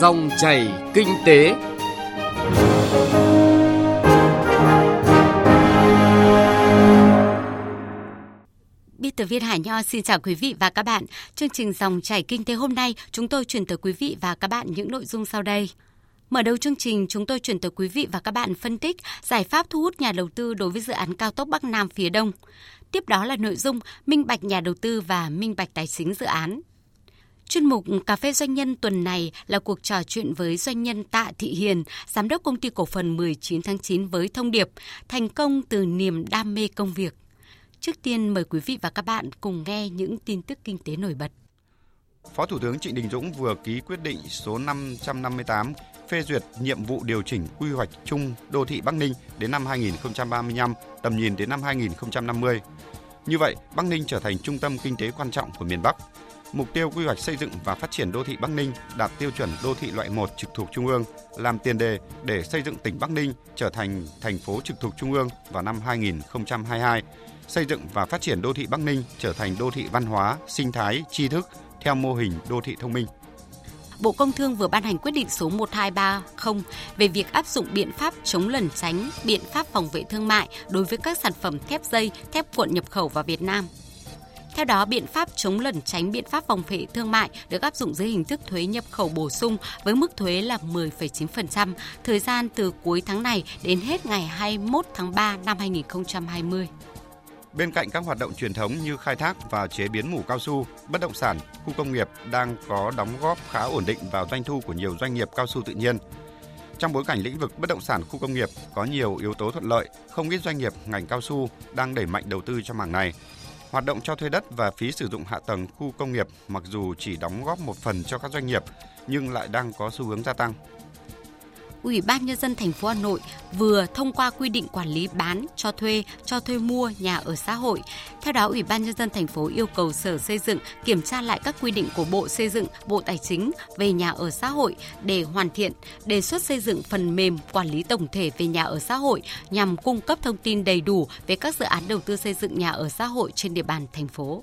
Dòng chảy kinh tế. Biên tập viên Hải Nho xin chào quý vị và các bạn. Chương trình Dòng chảy kinh tế hôm nay, chúng tôi chuyển tới quý vị và các bạn những nội dung sau đây. Mở đầu chương trình, chúng tôi chuyển tới quý vị và các bạn phân tích giải pháp thu hút nhà đầu tư đối với dự án cao tốc Bắc Nam phía Đông. Tiếp đó là nội dung minh bạch nhà đầu tư và minh bạch tài chính dự án. Chuyên mục Cà phê Doanh nhân tuần này là cuộc trò chuyện với doanh nhân Tạ Thị Hiền, Giám đốc công ty cổ phần 19 tháng 9 với thông điệp Thành công từ niềm đam mê công việc. Trước tiên mời quý vị và các bạn cùng nghe những tin tức kinh tế nổi bật. Phó Thủ tướng Trịnh Đình Dũng vừa ký quyết định số 558 phê duyệt nhiệm vụ điều chỉnh quy hoạch chung đô thị Bắc Ninh đến năm 2035, tầm nhìn đến năm 2050. Như vậy, Bắc Ninh trở thành trung tâm kinh tế quan trọng của miền Bắc. Mục tiêu quy hoạch xây dựng và phát triển đô thị Bắc Ninh đạt tiêu chuẩn đô thị loại 1 trực thuộc Trung ương, làm tiền đề để xây dựng tỉnh Bắc Ninh trở thành thành phố trực thuộc Trung ương vào năm 2022, xây dựng và phát triển đô thị Bắc Ninh trở thành đô thị văn hóa, sinh thái, tri thức theo mô hình đô thị thông minh. Bộ Công Thương vừa ban hành quyết định số 1230 về việc áp dụng biện pháp chống lẩn tránh, biện pháp phòng vệ thương mại đối với các sản phẩm thép dây, thép cuộn nhập khẩu vào Việt Nam. Theo đó, biện pháp chống lẩn tránh biện pháp phòng vệ thương mại được áp dụng dưới hình thức thuế nhập khẩu bổ sung với mức thuế là 10,9%, thời gian từ cuối tháng này đến hết ngày 21 tháng 3 năm 2020. Bên cạnh các hoạt động truyền thống như khai thác và chế biến mủ cao su, bất động sản, khu công nghiệp đang có đóng góp khá ổn định vào doanh thu của nhiều doanh nghiệp cao su tự nhiên. Trong bối cảnh lĩnh vực bất động sản khu công nghiệp có nhiều yếu tố thuận lợi, không ít doanh nghiệp ngành cao su đang đẩy mạnh đầu tư cho mảng này. Hoạt động cho thuê đất và phí sử dụng hạ tầng khu công nghiệp, mặc dù chỉ đóng góp một phần cho các doanh nghiệp, nhưng lại đang có xu hướng gia tăng. Ủy ban nhân dân thành phố Hà Nội vừa thông qua quy định quản lý bán, cho thuê, cho thuê mua nhà ở xã hội. Theo đó, Ủy ban nhân dân thành phố yêu cầu Sở Xây dựng kiểm tra lại các quy định của Bộ Xây dựng, Bộ Tài chính về nhà ở xã hội để hoàn thiện, đề xuất xây dựng phần mềm quản lý tổng thể về nhà ở xã hội nhằm cung cấp thông tin đầy đủ về các dự án đầu tư xây dựng nhà ở xã hội trên địa bàn thành phố.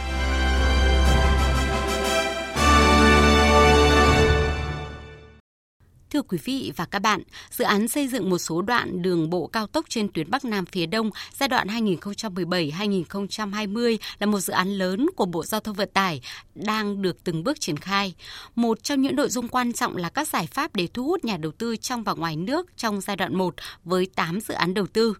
Quý vị và các bạn, dự án xây dựng một số đoạn đường bộ cao tốc trên tuyến Bắc Nam phía Đông giai đoạn 2017-2020 là một dự án lớn của Bộ Giao thông Vận tải đang được từng bước triển khai. Một trong những nội dung quan trọng là các giải pháp để thu hút nhà đầu tư trong và ngoài nước trong giai đoạn 1 với 8 dự án đầu tư.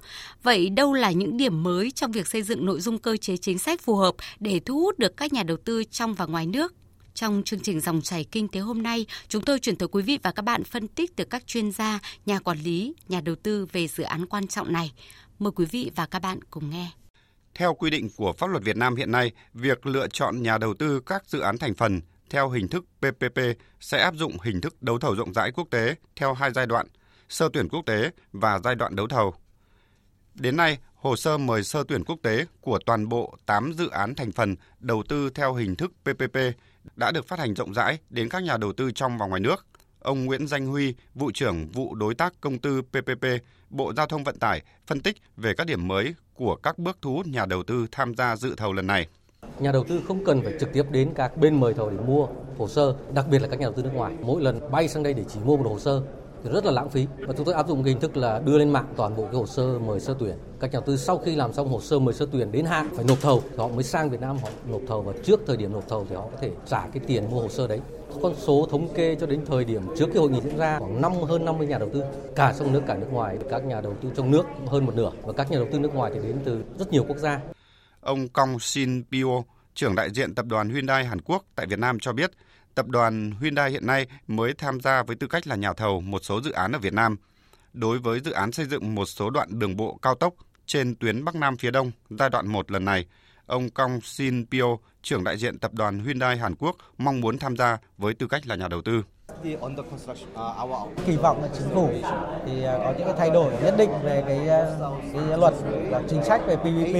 Vậy đâu là những điểm mới trong việc xây dựng nội dung cơ chế chính sách phù hợp để thu hút được các nhà đầu tư trong và ngoài nước? Trong chương trình dòng chảy kinh tế hôm nay, chúng tôi chuyển tới quý vị và các bạn phân tích từ các chuyên gia, nhà quản lý, nhà đầu tư về dự án quan trọng này. Mời quý vị và các bạn cùng nghe. Theo quy định của pháp luật Việt Nam hiện nay, việc lựa chọn nhà đầu tư các dự án thành phần theo hình thức PPP sẽ áp dụng hình thức đấu thầu rộng rãi quốc tế theo hai giai đoạn, sơ tuyển quốc tế và giai đoạn đấu thầu. Đến nay, hồ sơ mời sơ tuyển quốc tế của toàn bộ 8 dự án thành phần đầu tư theo hình thức PPP đã được phát hành rộng rãi đến các nhà đầu tư trong và ngoài nước. Ông Nguyễn Danh Huy, vụ trưởng vụ đối tác công tư PPP, Bộ Giao thông Vận tải phân tích về các điểm mới của các bước thu hút nhà đầu tư tham gia dự thầu lần này. Nhà đầu tư không cần phải trực tiếp đến các bên mời thầu để mua hồ sơ, đặc biệt là các nhà đầu tư nước ngoài. Mỗi lần bay sang đây để chỉ mua một hồ sơ thì rất là lãng phí. Và chúng tôi áp dụng cái hình thức là đưa lên mạng toàn bộ cái hồ sơ mời sơ tuyển. Các nhà đầu tư sau khi làm xong hồ sơ mời sơ tuyển đến hạn phải nộp thầu thì họ mới sang Việt Nam họ nộp thầu và trước thời điểm nộp thầu thì họ có thể trả cái tiền mua hồ sơ đấy. Con số thống kê cho đến thời điểm trước cái hội nghị diễn ra khoảng năm, hơn 50 nhà đầu tư, cả trong nước, cả nước ngoài. Các nhà đầu tư trong nước hơn một nửa và các nhà đầu tư nước ngoài thì đến từ rất nhiều quốc gia. Ông Kong Shin Pyo trưởng đại diện tập đoàn Hyundai Hàn Quốc tại Việt Nam cho biết tập đoàn Hyundai hiện nay mới tham gia với tư cách là nhà thầu một số dự án ở Việt Nam. Đối với dự án xây dựng một số đoạn đường bộ cao tốc trên tuyến Bắc Nam phía Đông giai đoạn 1 lần này, ông Kong Shin Pyo, trưởng đại diện tập đoàn Hyundai Hàn Quốc mong muốn tham gia với tư cách là nhà đầu tư. À, Kỳ vọng là chính phủ thì à, có những cái thay đổi nhất định về cái, à, cái luật chính sách về PPP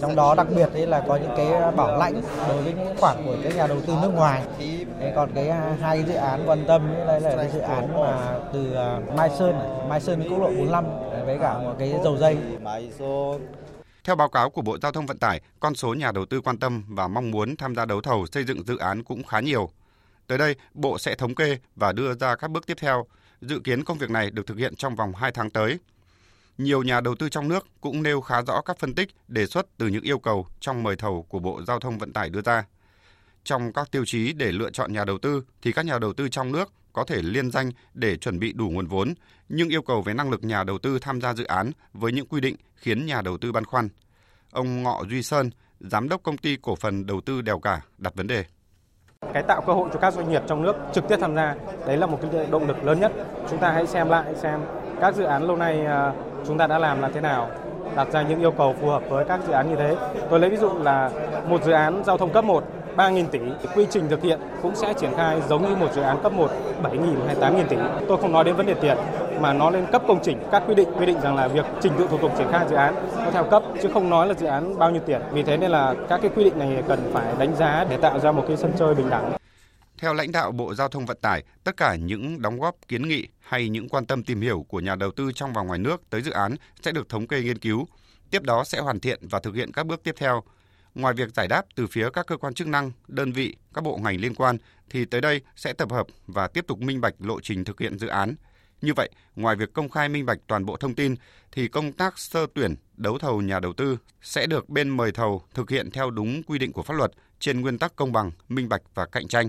trong đó đặc biệt đấy là có những cái bảo lãnh đối với những khoản của các nhà đầu tư nước ngoài Thế còn cái à, hai dự án quan tâm đây là cái dự án mà từ à, Mai Sơn Mai Sơn quốc lộ 45 với cả một cái dầu dây. Theo báo cáo của Bộ Giao thông Vận tải, con số nhà đầu tư quan tâm và mong muốn tham gia đấu thầu xây dựng dự án cũng khá nhiều. Tới đây, Bộ sẽ thống kê và đưa ra các bước tiếp theo. Dự kiến công việc này được thực hiện trong vòng 2 tháng tới. Nhiều nhà đầu tư trong nước cũng nêu khá rõ các phân tích, đề xuất từ những yêu cầu trong mời thầu của Bộ Giao thông Vận tải đưa ra. Trong các tiêu chí để lựa chọn nhà đầu tư thì các nhà đầu tư trong nước có thể liên danh để chuẩn bị đủ nguồn vốn, nhưng yêu cầu về năng lực nhà đầu tư tham gia dự án với những quy định khiến nhà đầu tư băn khoăn. Ông Ngọ Duy Sơn, giám đốc công ty cổ phần đầu tư Đèo Cả đặt vấn đề. Cái tạo cơ hội cho các doanh nghiệp trong nước trực tiếp tham gia, đấy là một cái động lực lớn nhất. Chúng ta hãy xem lại xem các dự án lâu nay à, chúng ta đã làm là thế nào, đặt ra những yêu cầu phù hợp với các dự án như thế. Tôi lấy ví dụ là một dự án giao thông cấp 1 3.000 tỷ, quy trình thực hiện cũng sẽ triển khai giống như một dự án cấp 1 7.000 hay 8.000 tỷ. Tôi không nói đến vấn đề tiền mà nó lên cấp công trình, các quy định quy định rằng là việc trình tự thủ tục triển khai dự án nó theo cấp chứ không nói là dự án bao nhiêu tiền. Vì thế nên là các cái quy định này cần phải đánh giá để tạo ra một cái sân chơi bình đẳng. Theo lãnh đạo Bộ Giao thông Vận tải, tất cả những đóng góp kiến nghị hay những quan tâm tìm hiểu của nhà đầu tư trong và ngoài nước tới dự án sẽ được thống kê nghiên cứu. Tiếp đó sẽ hoàn thiện và thực hiện các bước tiếp theo. Ngoài việc giải đáp từ phía các cơ quan chức năng, đơn vị, các bộ ngành liên quan, thì tới đây sẽ tập hợp và tiếp tục minh bạch lộ trình thực hiện dự án. Như vậy, ngoài việc công khai minh bạch toàn bộ thông tin, thì công tác sơ tuyển, đấu thầu nhà đầu tư sẽ được bên mời thầu thực hiện theo đúng quy định của pháp luật trên nguyên tắc công bằng, minh bạch và cạnh tranh.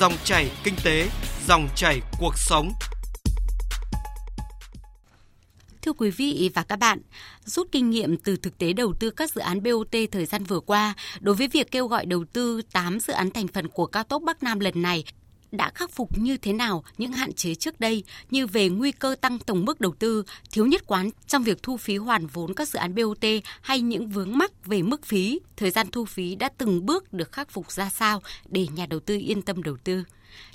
Dòng chảy kinh tế, dòng chảy cuộc sống. Thưa quý vị và các bạn, rút kinh nghiệm từ thực tế đầu tư các dự án BOT thời gian vừa qua, đối với việc kêu gọi đầu tư 8 dự án thành phần của cao tốc Bắc Nam lần này, đã khắc phục như thế nào những hạn chế trước đây như về nguy cơ tăng tổng mức đầu tư, thiếu nhất quán trong việc thu phí hoàn vốn các dự án BOT hay những vướng mắc về mức phí, thời gian thu phí đã từng bước được khắc phục ra sao để nhà đầu tư yên tâm đầu tư.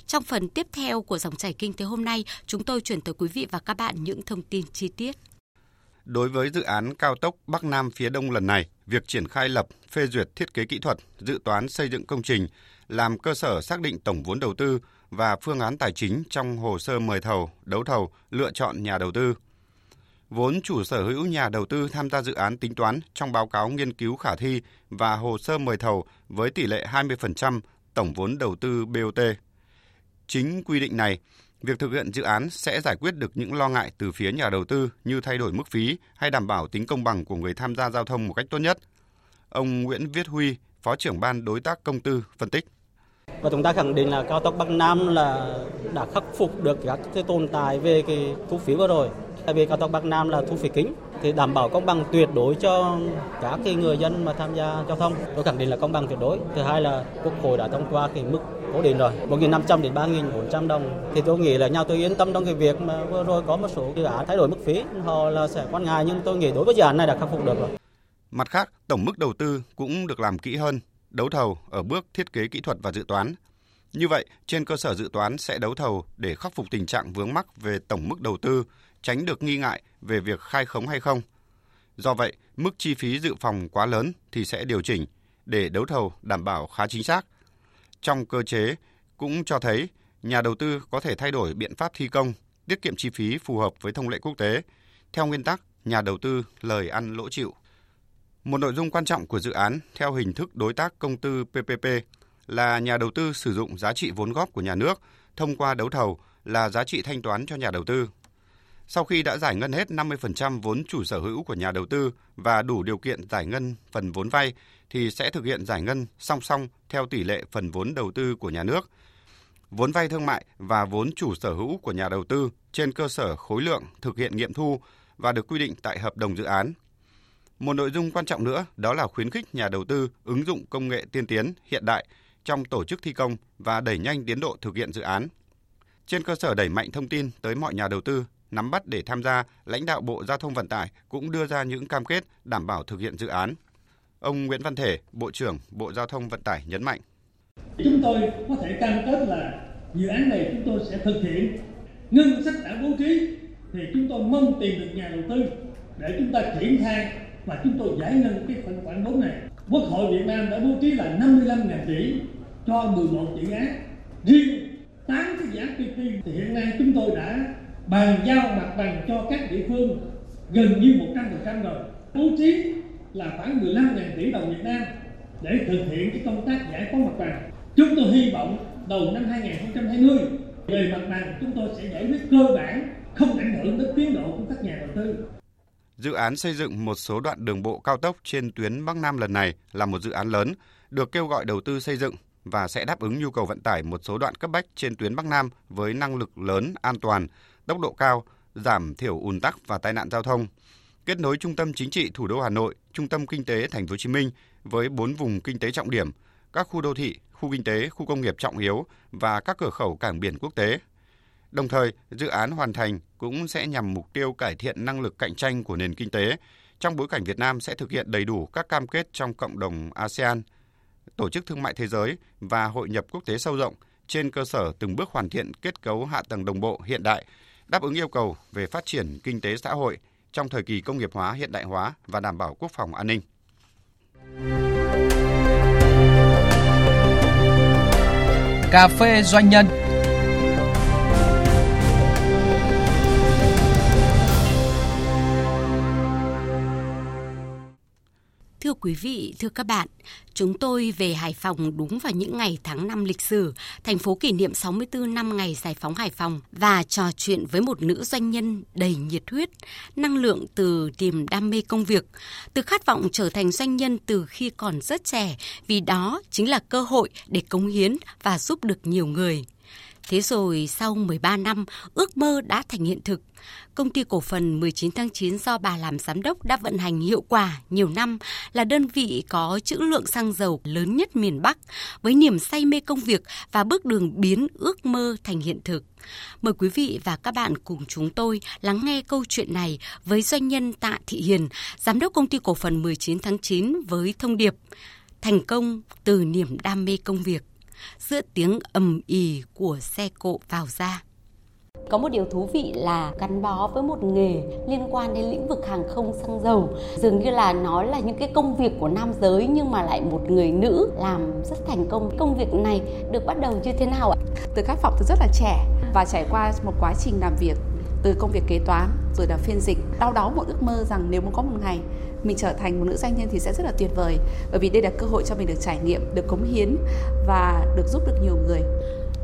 Trong phần tiếp theo của dòng chảy kinh tế hôm nay, chúng tôi chuyển tới quý vị và các bạn những thông tin chi tiết. Đối với dự án cao tốc Bắc Nam phía Đông lần này, việc triển khai lập, phê duyệt thiết kế kỹ thuật, dự toán xây dựng công trình làm cơ sở xác định tổng vốn đầu tư và phương án tài chính trong hồ sơ mời thầu, đấu thầu, lựa chọn nhà đầu tư. Vốn chủ sở hữu nhà đầu tư tham gia dự án tính toán trong báo cáo nghiên cứu khả thi và hồ sơ mời thầu với tỷ lệ 20% tổng vốn đầu tư BOT. Chính quy định này, việc thực hiện dự án sẽ giải quyết được những lo ngại từ phía nhà đầu tư như thay đổi mức phí hay đảm bảo tính công bằng của người tham gia giao thông một cách tốt nhất. Ông Nguyễn Viết Huy, Phó trưởng ban đối tác công tư phân tích. Và chúng ta khẳng định là cao tốc Bắc Nam là đã khắc phục được các cái tồn tại về cái thu phí vừa rồi. Tại vì cao tốc Bắc Nam là thu phí kính thì đảm bảo công bằng tuyệt đối cho các cái người dân mà tham gia giao thông. Tôi khẳng định là công bằng tuyệt đối. Thứ hai là Quốc hội đã thông qua cái mức cố định rồi, 1.500 đến 3.400 đồng. Thì tôi nghĩ là nhau tôi yên tâm trong cái việc mà vừa rồi có một số dự án thay đổi mức phí, họ là sẽ quan ngại nhưng tôi nghĩ đối với dự án này đã khắc phục được rồi. Mặt khác, tổng mức đầu tư cũng được làm kỹ hơn, đấu thầu ở bước thiết kế kỹ thuật và dự toán. Như vậy, trên cơ sở dự toán sẽ đấu thầu để khắc phục tình trạng vướng mắc về tổng mức đầu tư, tránh được nghi ngại về việc khai khống hay không. Do vậy, mức chi phí dự phòng quá lớn thì sẽ điều chỉnh để đấu thầu đảm bảo khá chính xác. Trong cơ chế cũng cho thấy nhà đầu tư có thể thay đổi biện pháp thi công, tiết kiệm chi phí phù hợp với thông lệ quốc tế. Theo nguyên tắc, nhà đầu tư lời ăn lỗ chịu. Một nội dung quan trọng của dự án theo hình thức đối tác công tư PPP là nhà đầu tư sử dụng giá trị vốn góp của nhà nước thông qua đấu thầu là giá trị thanh toán cho nhà đầu tư. Sau khi đã giải ngân hết 50% vốn chủ sở hữu của nhà đầu tư và đủ điều kiện giải ngân phần vốn vay, thì sẽ thực hiện giải ngân song song theo tỷ lệ phần vốn đầu tư của nhà nước. Vốn vay thương mại và vốn chủ sở hữu của nhà đầu tư trên cơ sở khối lượng thực hiện nghiệm thu và được quy định tại hợp đồng dự án. Một nội dung quan trọng nữa đó là khuyến khích nhà đầu tư ứng dụng công nghệ tiên tiến hiện đại trong tổ chức thi công và đẩy nhanh tiến độ thực hiện dự án. Trên cơ sở đẩy mạnh thông tin tới mọi nhà đầu tư, nắm bắt để tham gia, lãnh đạo Bộ Giao thông Vận tải cũng đưa ra những cam kết đảm bảo thực hiện dự án. Ông Nguyễn Văn Thể, Bộ trưởng Bộ Giao thông Vận tải nhấn mạnh. Chúng tôi có thể cam kết là dự án này chúng tôi sẽ thực hiện ngân sách đã bố trí thì chúng tôi mong tìm được nhà đầu tư để chúng ta triển khai và chúng tôi giải ngân cái phần khoản vốn này. Quốc hội Việt Nam đã bố trí là 55.000 tỷ cho 11 dự án. Riêng 8 cái dự án PP thì hiện nay chúng tôi đã bàn giao mặt bằng cho các địa phương gần như 100% rồi. Bố trí là khoảng 15.000 tỷ đồng Việt Nam để thực hiện cái công tác giải phóng mặt bằng. Chúng tôi hy vọng đầu năm 2020 về mặt bằng chúng tôi sẽ giải quyết cơ bản, không ảnh hưởng đến tiến độ của các nhà đầu tư. Dự án xây dựng một số đoạn đường bộ cao tốc trên tuyến Bắc Nam lần này là một dự án lớn, được kêu gọi đầu tư xây dựng và sẽ đáp ứng nhu cầu vận tải một số đoạn cấp bách trên tuyến Bắc Nam với năng lực lớn, an toàn, tốc độ cao, giảm thiểu ùn tắc và tai nạn giao thông. Kết nối trung tâm chính trị thủ đô Hà Nội, trung tâm kinh tế thành phố Hồ Chí Minh với bốn vùng kinh tế trọng điểm, các khu đô thị, khu kinh tế, khu công nghiệp trọng yếu và các cửa khẩu cảng biển quốc tế. Đồng thời, dự án hoàn thành cũng sẽ nhằm mục tiêu cải thiện năng lực cạnh tranh của nền kinh tế trong bối cảnh Việt Nam sẽ thực hiện đầy đủ các cam kết trong cộng đồng ASEAN, Tổ chức Thương mại Thế giới và hội nhập quốc tế sâu rộng trên cơ sở từng bước hoàn thiện kết cấu hạ tầng đồng bộ hiện đại, đáp ứng yêu cầu về phát triển kinh tế xã hội trong thời kỳ công nghiệp hóa hiện đại hóa và đảm bảo quốc phòng an ninh. Cà phê doanh nhân Thưa quý vị, thưa các bạn, chúng tôi về Hải Phòng đúng vào những ngày tháng năm lịch sử, thành phố kỷ niệm 64 năm ngày giải phóng Hải Phòng và trò chuyện với một nữ doanh nhân đầy nhiệt huyết, năng lượng từ niềm đam mê công việc, từ khát vọng trở thành doanh nhân từ khi còn rất trẻ, vì đó chính là cơ hội để cống hiến và giúp được nhiều người. Thế rồi sau 13 năm, ước mơ đã thành hiện thực. Công ty cổ phần 19 tháng 9 do bà làm giám đốc đã vận hành hiệu quả nhiều năm, là đơn vị có trữ lượng xăng dầu lớn nhất miền Bắc, với niềm say mê công việc và bước đường biến ước mơ thành hiện thực. Mời quý vị và các bạn cùng chúng tôi lắng nghe câu chuyện này với doanh nhân Tạ Thị Hiền, giám đốc công ty cổ phần 19 tháng 9 với thông điệp Thành công từ niềm đam mê công việc giữa tiếng ầm ì của xe cộ vào ra. Có một điều thú vị là gắn bó với một nghề liên quan đến lĩnh vực hàng không xăng dầu. Dường như là nó là những cái công việc của nam giới nhưng mà lại một người nữ làm rất thành công. Công việc này được bắt đầu như thế nào ạ? Từ khát vọng từ rất là trẻ và trải qua một quá trình làm việc từ công việc kế toán rồi là phiên dịch đau đáu một ước mơ rằng nếu muốn có một ngày mình trở thành một nữ doanh nhân thì sẽ rất là tuyệt vời. Bởi vì đây là cơ hội cho mình được trải nghiệm được cống hiến và được giúp được nhiều người.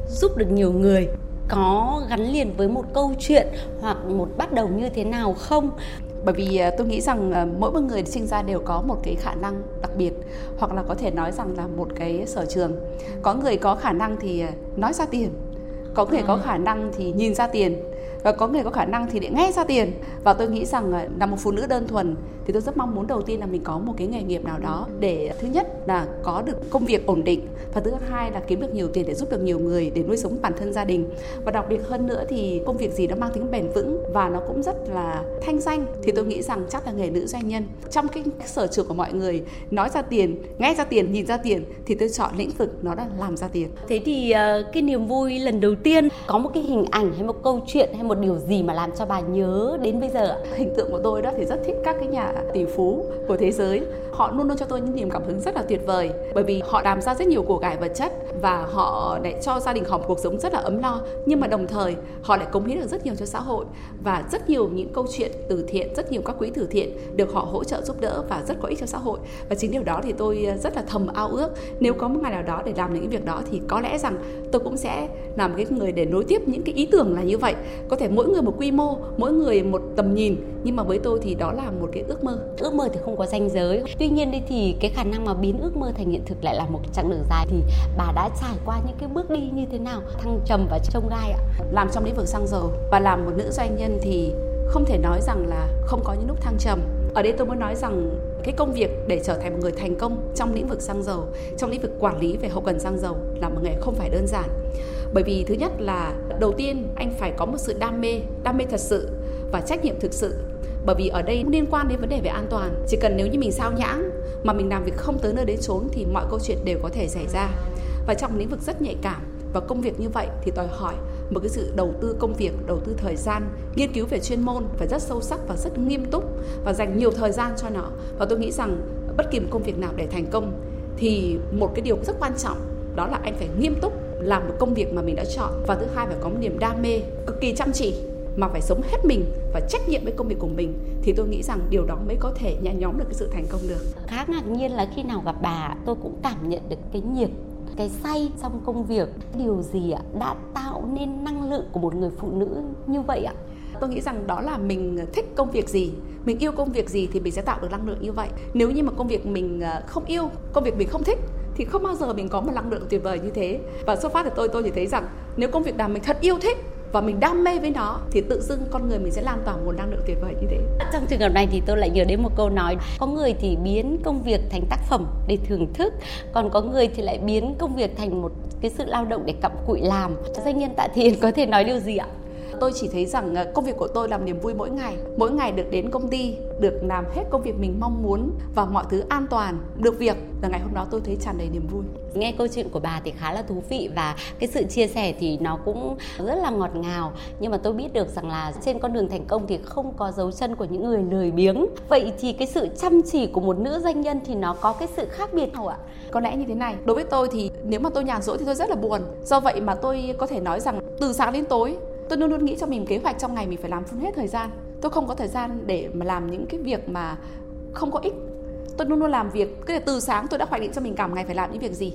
Giúp được nhiều người có gắn liền với một câu chuyện hoặc một bắt đầu như thế nào không? Bởi vì à, tôi nghĩ rằng à, mỗi một người sinh ra đều có một cái khả năng đặc biệt hoặc là có thể nói rằng là một cái sở trường. Có người có khả năng thì à, nói ra tiền có người có khả năng thì nhìn ra tiền và có người có khả năng thì để nghe ra tiền. Và tôi nghĩ rằng ờ, là một phụ nữ đơn thuần thì tôi rất mong muốn đầu tiên là mình có một cái nghề nghiệp nào đó để, thứ nhất là có được công việc ổn định và thứ hai là kiếm được nhiều tiền để giúp được nhiều người để nuôi sống bản thân gia đình. Và đặc biệt hơn nữa thì công việc gì nó mang tính bền vững và nó cũng rất là thanh danh thì tôi nghĩ rằng chắc là nghề nữ doanh nhân. Trong cái sở trường của mọi người, nói ra tiền, nghe ra tiền, nhìn ra tiền thì tôi chọn lĩnh vực nó là làm ra tiền. Thế thì ờ, cái niềm vui lần đầu tiên có một cái hình ảnh hay một câu chuyện hay một điều gì mà làm cho bà nhớ đến bây giờ ạ? Hình tượng của tôi đó thì rất thích các cái nhà tỷ phú của thế giới. Họ luôn luôn cho tôi những niềm cảm hứng rất là tuyệt vời, bởi vì họ làm ra rất nhiều của cải vật chất và họ lại cho gia đình họ một cuộc sống rất là ấm no. Nhưng mà đồng thời, họ lại cống hiến được rất nhiều cho xã hội và rất nhiều những câu chuyện từ thiện, rất nhiều các quỹ từ thiện được họ hỗ trợ giúp đỡ và rất có ích cho xã hội. Và chính điều đó thì tôi rất là thầm ao ước. Nếu có một ngày nào đó để làm những việc đó thì có lẽ rằng tôi cũng sẽ làm cái người để nối tiếp những cái ý tưởng là như vậy. Có thể mỗi người một quy mô mỗi người một tầm nhìn. Nhưng mà với tôi thì đó là một cái ước mơ. Ước mơ thì không có danh giới. Tuy nhiên đi thì cái khả năng mà biến ước mơ thành hiện thực lại là một chặng đường dài. Thì bà đã trải qua những cái bước đi như thế nào? Thăng trầm và trông gai ạ. Làm trong lĩnh vực xăng dầu và làm một nữ doanh nhân thì không thể nói rằng là không có những lúc thăng trầm. Ở đây tôi muốn nói rằng cái công việc để trở thành một người thành công trong lĩnh vực xăng dầu trong lĩnh vực quản lý về hậu cần xăng dầu là một nghề không phải đơn giản bởi vì thứ nhất là đầu tiên anh phải có một sự đam mê, đam mê thật sự và trách nhiệm thực sự. Bởi vì ở đây liên quan đến vấn đề về an toàn. Chỉ cần nếu như mình sao nhãng mà mình làm việc không tới nơi đến chốn thì mọi câu chuyện đều có thể xảy ra. Và trong lĩnh vực rất nhạy cảm và công việc như vậy thì đòi hỏi một cái sự đầu tư công việc, đầu tư thời gian, nghiên cứu về chuyên môn phải rất sâu sắc và rất nghiêm túc và dành nhiều thời gian cho nó. Và tôi nghĩ rằng bất kỳ một công việc nào để thành công thì một cái điều rất quan trọng đó là anh phải nghiêm túc làm một công việc mà mình đã chọn. Và thứ hai phải có một niềm đam mê cực kỳ chăm chỉ mà phải sống hết mình và trách nhiệm với công việc của mình. Thì tôi nghĩ rằng điều đó mới có thể nhẹ nhóm được cái sự thành công được. Khá ngạc nhiên là khi nào gặp bà tôi cũng cảm nhận được cái nhiệt cái say trong công việc. Điều gì ạ? Đã tạo nên năng lượng của một người phụ nữ như vậy ạ? Tôi nghĩ rằng đó là mình thích công việc gì mình yêu công việc gì thì mình sẽ tạo được năng lượng như vậy. Nếu như mà công việc mình à, không yêu công việc mình không thích thì không bao giờ mình có một năng lượng tuyệt vời như thế và xuất phát từ tôi tôi chỉ thấy rằng nếu công việc nào mình thật yêu thích và mình đam mê với nó thì tự dưng con người mình sẽ lan tỏa nguồn năng lượng tuyệt vời như thế. Trong trường hợp này thì tôi lại nhớ đến một câu nói, có người thì biến công việc thành tác phẩm để thưởng thức, còn có người thì lại biến công việc thành một cái sự lao động để cặm cụi làm. Doanh nhân Tạ Thiền có thể nói điều gì ạ? Tôi chỉ thấy rằng ờ, công việc của tôi làm niềm vui mỗi ngày. Mỗi ngày được đến công ty được làm hết công việc mình mong muốn và mọi thứ an toàn được việc. Là ngày hôm đó tôi thấy tràn đầy niềm vui. Nghe câu chuyện của bà thì khá là thú vị và cái sự chia sẻ thì nó cũng rất là ngọt ngào. Nhưng mà tôi biết được rằng là trên con đường thành công thì không có dấu chân của những người lười biếng. Vậy thì cái sự chăm chỉ của một nữ doanh nhân thì nó có cái sự khác biệt không ạ? Có lẽ như thế này đối với tôi thì nếu mà tôi nhàn rỗi thì tôi rất là buồn. Do vậy mà tôi có thể nói rằng từ sáng đến tối tôi luôn luôn nghĩ cho mình kế hoạch trong ngày mình phải làm full hết thời gian. Tôi không có thời gian để mà làm những cái việc mà không có ích. Tôi luôn luôn làm việc, cứ từ sáng tôi đã hoạch định cho mình cả một ngày phải làm những việc gì.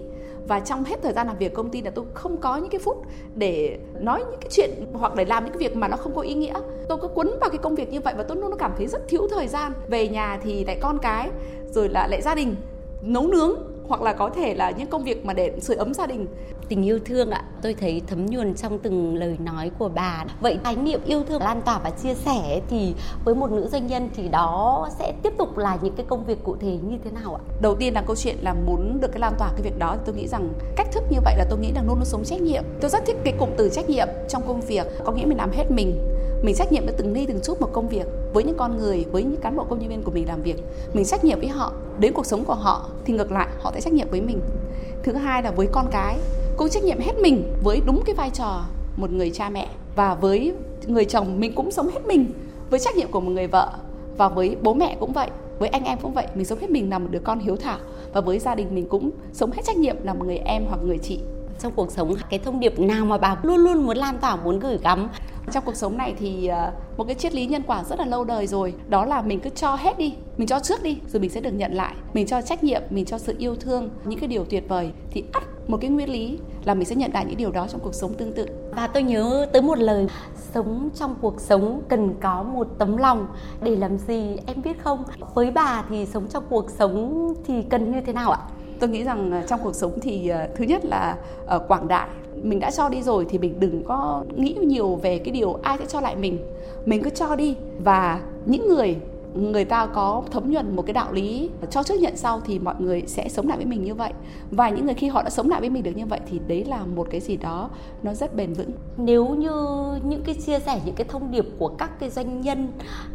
Và trong hết thời gian làm việc công ty là tôi không có những cái phút để nói những cái chuyện hoặc để làm những cái việc mà nó không có ý nghĩa. Tôi cứ quấn vào cái công việc như vậy và tôi luôn luôn cảm thấy rất thiếu thời gian. Về nhà thì lại con cái, rồi là lại gia đình, nấu nướng hoặc là có thể là những công việc mà để sưởi ấm gia đình. Tình yêu thương ạ tôi thấy thấm nhuần trong từng lời nói của bà. Vậy khái niệm yêu thương lan tỏa và chia sẻ thì với một nữ doanh nhân thì đó sẽ tiếp tục là những cái công việc cụ thể như thế nào ạ? Đầu tiên là câu chuyện là muốn được cái lan tỏa cái việc đó tôi nghĩ rằng cách thức như vậy là tôi nghĩ là luôn luôn sống trách nhiệm. Tôi rất thích cái cụm từ trách nhiệm trong công việc có nghĩa mình làm hết mình mình trách nhiệm với từng ly, từng chút một công việc, với những con người, với những cán bộ công nhân viên của mình làm việc. Mình trách nhiệm với họ, đến cuộc sống của họ, thì ngược lại, họ sẽ trách nhiệm với mình. Thứ hai là với con cái, cũng trách nhiệm hết mình với đúng cái vai trò một người cha mẹ. Và với người chồng, mình cũng sống hết mình với trách nhiệm của một người vợ. Và với bố mẹ cũng vậy, với anh em cũng vậy, mình sống hết mình là một đứa con hiếu thảo. Và với gia đình mình cũng sống hết trách nhiệm là một người em hoặc người chị. Trong cuộc sống, cái thông điệp nào mà bà luôn luôn muốn lan tỏa, muốn gửi gắm? Trong cuộc sống này thì ờ, một cái triết lý nhân quả rất là lâu đời rồi. Đó là mình cứ cho hết đi, mình cho trước đi, rồi mình sẽ được nhận lại. Mình cho trách nhiệm, mình cho sự yêu thương, những cái điều tuyệt vời thì ắt một cái nguyên lý là mình sẽ nhận lại những điều đó trong cuộc sống tương tự. Và tôi nhớ tới một lời, sống trong cuộc sống cần có một tấm lòng để làm gì em biết không? Với bà thì sống trong cuộc sống thì cần như thế nào ạ? Tôi nghĩ rằng à, trong cuộc sống thì à, thứ nhất là ở quảng đại. Mình đã cho đi rồi thì mình đừng có nghĩ nhiều về cái điều ai sẽ cho lại mình. Mình cứ cho đi. Và những người người ta có thấm nhuần một cái đạo lý cho trước nhận sau thì mọi người sẽ sống lại với mình như vậy. Và những người khi họ đã sống lại với mình được như vậy thì đấy là một cái gì đó nó rất bền vững. Nếu như những cái chia sẻ, những cái thông điệp của các cái doanh nhân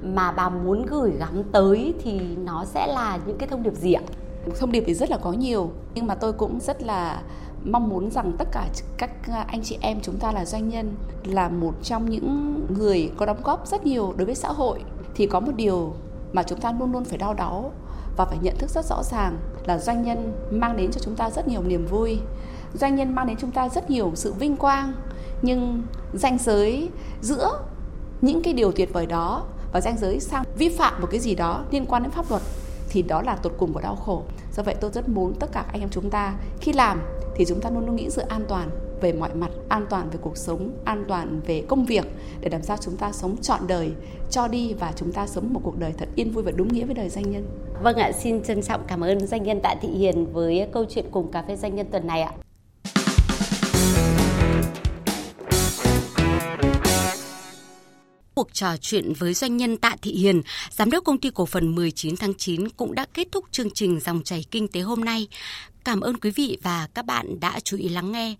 mà bà muốn gửi gắm tới thì nó sẽ là những cái thông điệp gì ạ? Thông điệp thì rất là có nhiều, nhưng mà tôi cũng rất là mong muốn rằng tất cả các à, anh chị em chúng ta là doanh nhân là một trong những người có đóng góp rất nhiều đối với xã hội. Thì có một điều mà chúng ta luôn luôn phải đau đáu và phải nhận thức rất rõ ràng là doanh nhân mang đến cho chúng ta rất nhiều niềm vui. Doanh nhân mang đến chúng ta rất nhiều sự vinh quang, nhưng ranh giới giữa những cái điều tuyệt vời đó và ranh giới sang vi phạm một cái gì đó liên quan đến pháp luật thì đó là tột cùng của đau khổ. Do vậy tôi rất muốn tất cả anh em chúng ta khi làm thì chúng ta luôn luôn nghĩ sự an toàn về mọi mặt, an toàn về cuộc sống, an toàn về công việc để làm sao chúng ta sống trọn đời, cho đi và chúng ta sống một cuộc đời thật yên vui và đúng nghĩa với đời doanh nhân. Vâng ạ, xin trân trọng cảm ơn doanh nhân tạ thị hiền với câu chuyện cùng cà phê doanh nhân tuần này ạ. Cuộc trò chuyện với doanh nhân Tạ Thị Hiền, giám đốc công ty cổ phần 19 tháng 9 cũng đã kết thúc chương trình dòng chảy kinh tế hôm nay. Cảm ơn quý vị và các bạn đã chú ý lắng nghe.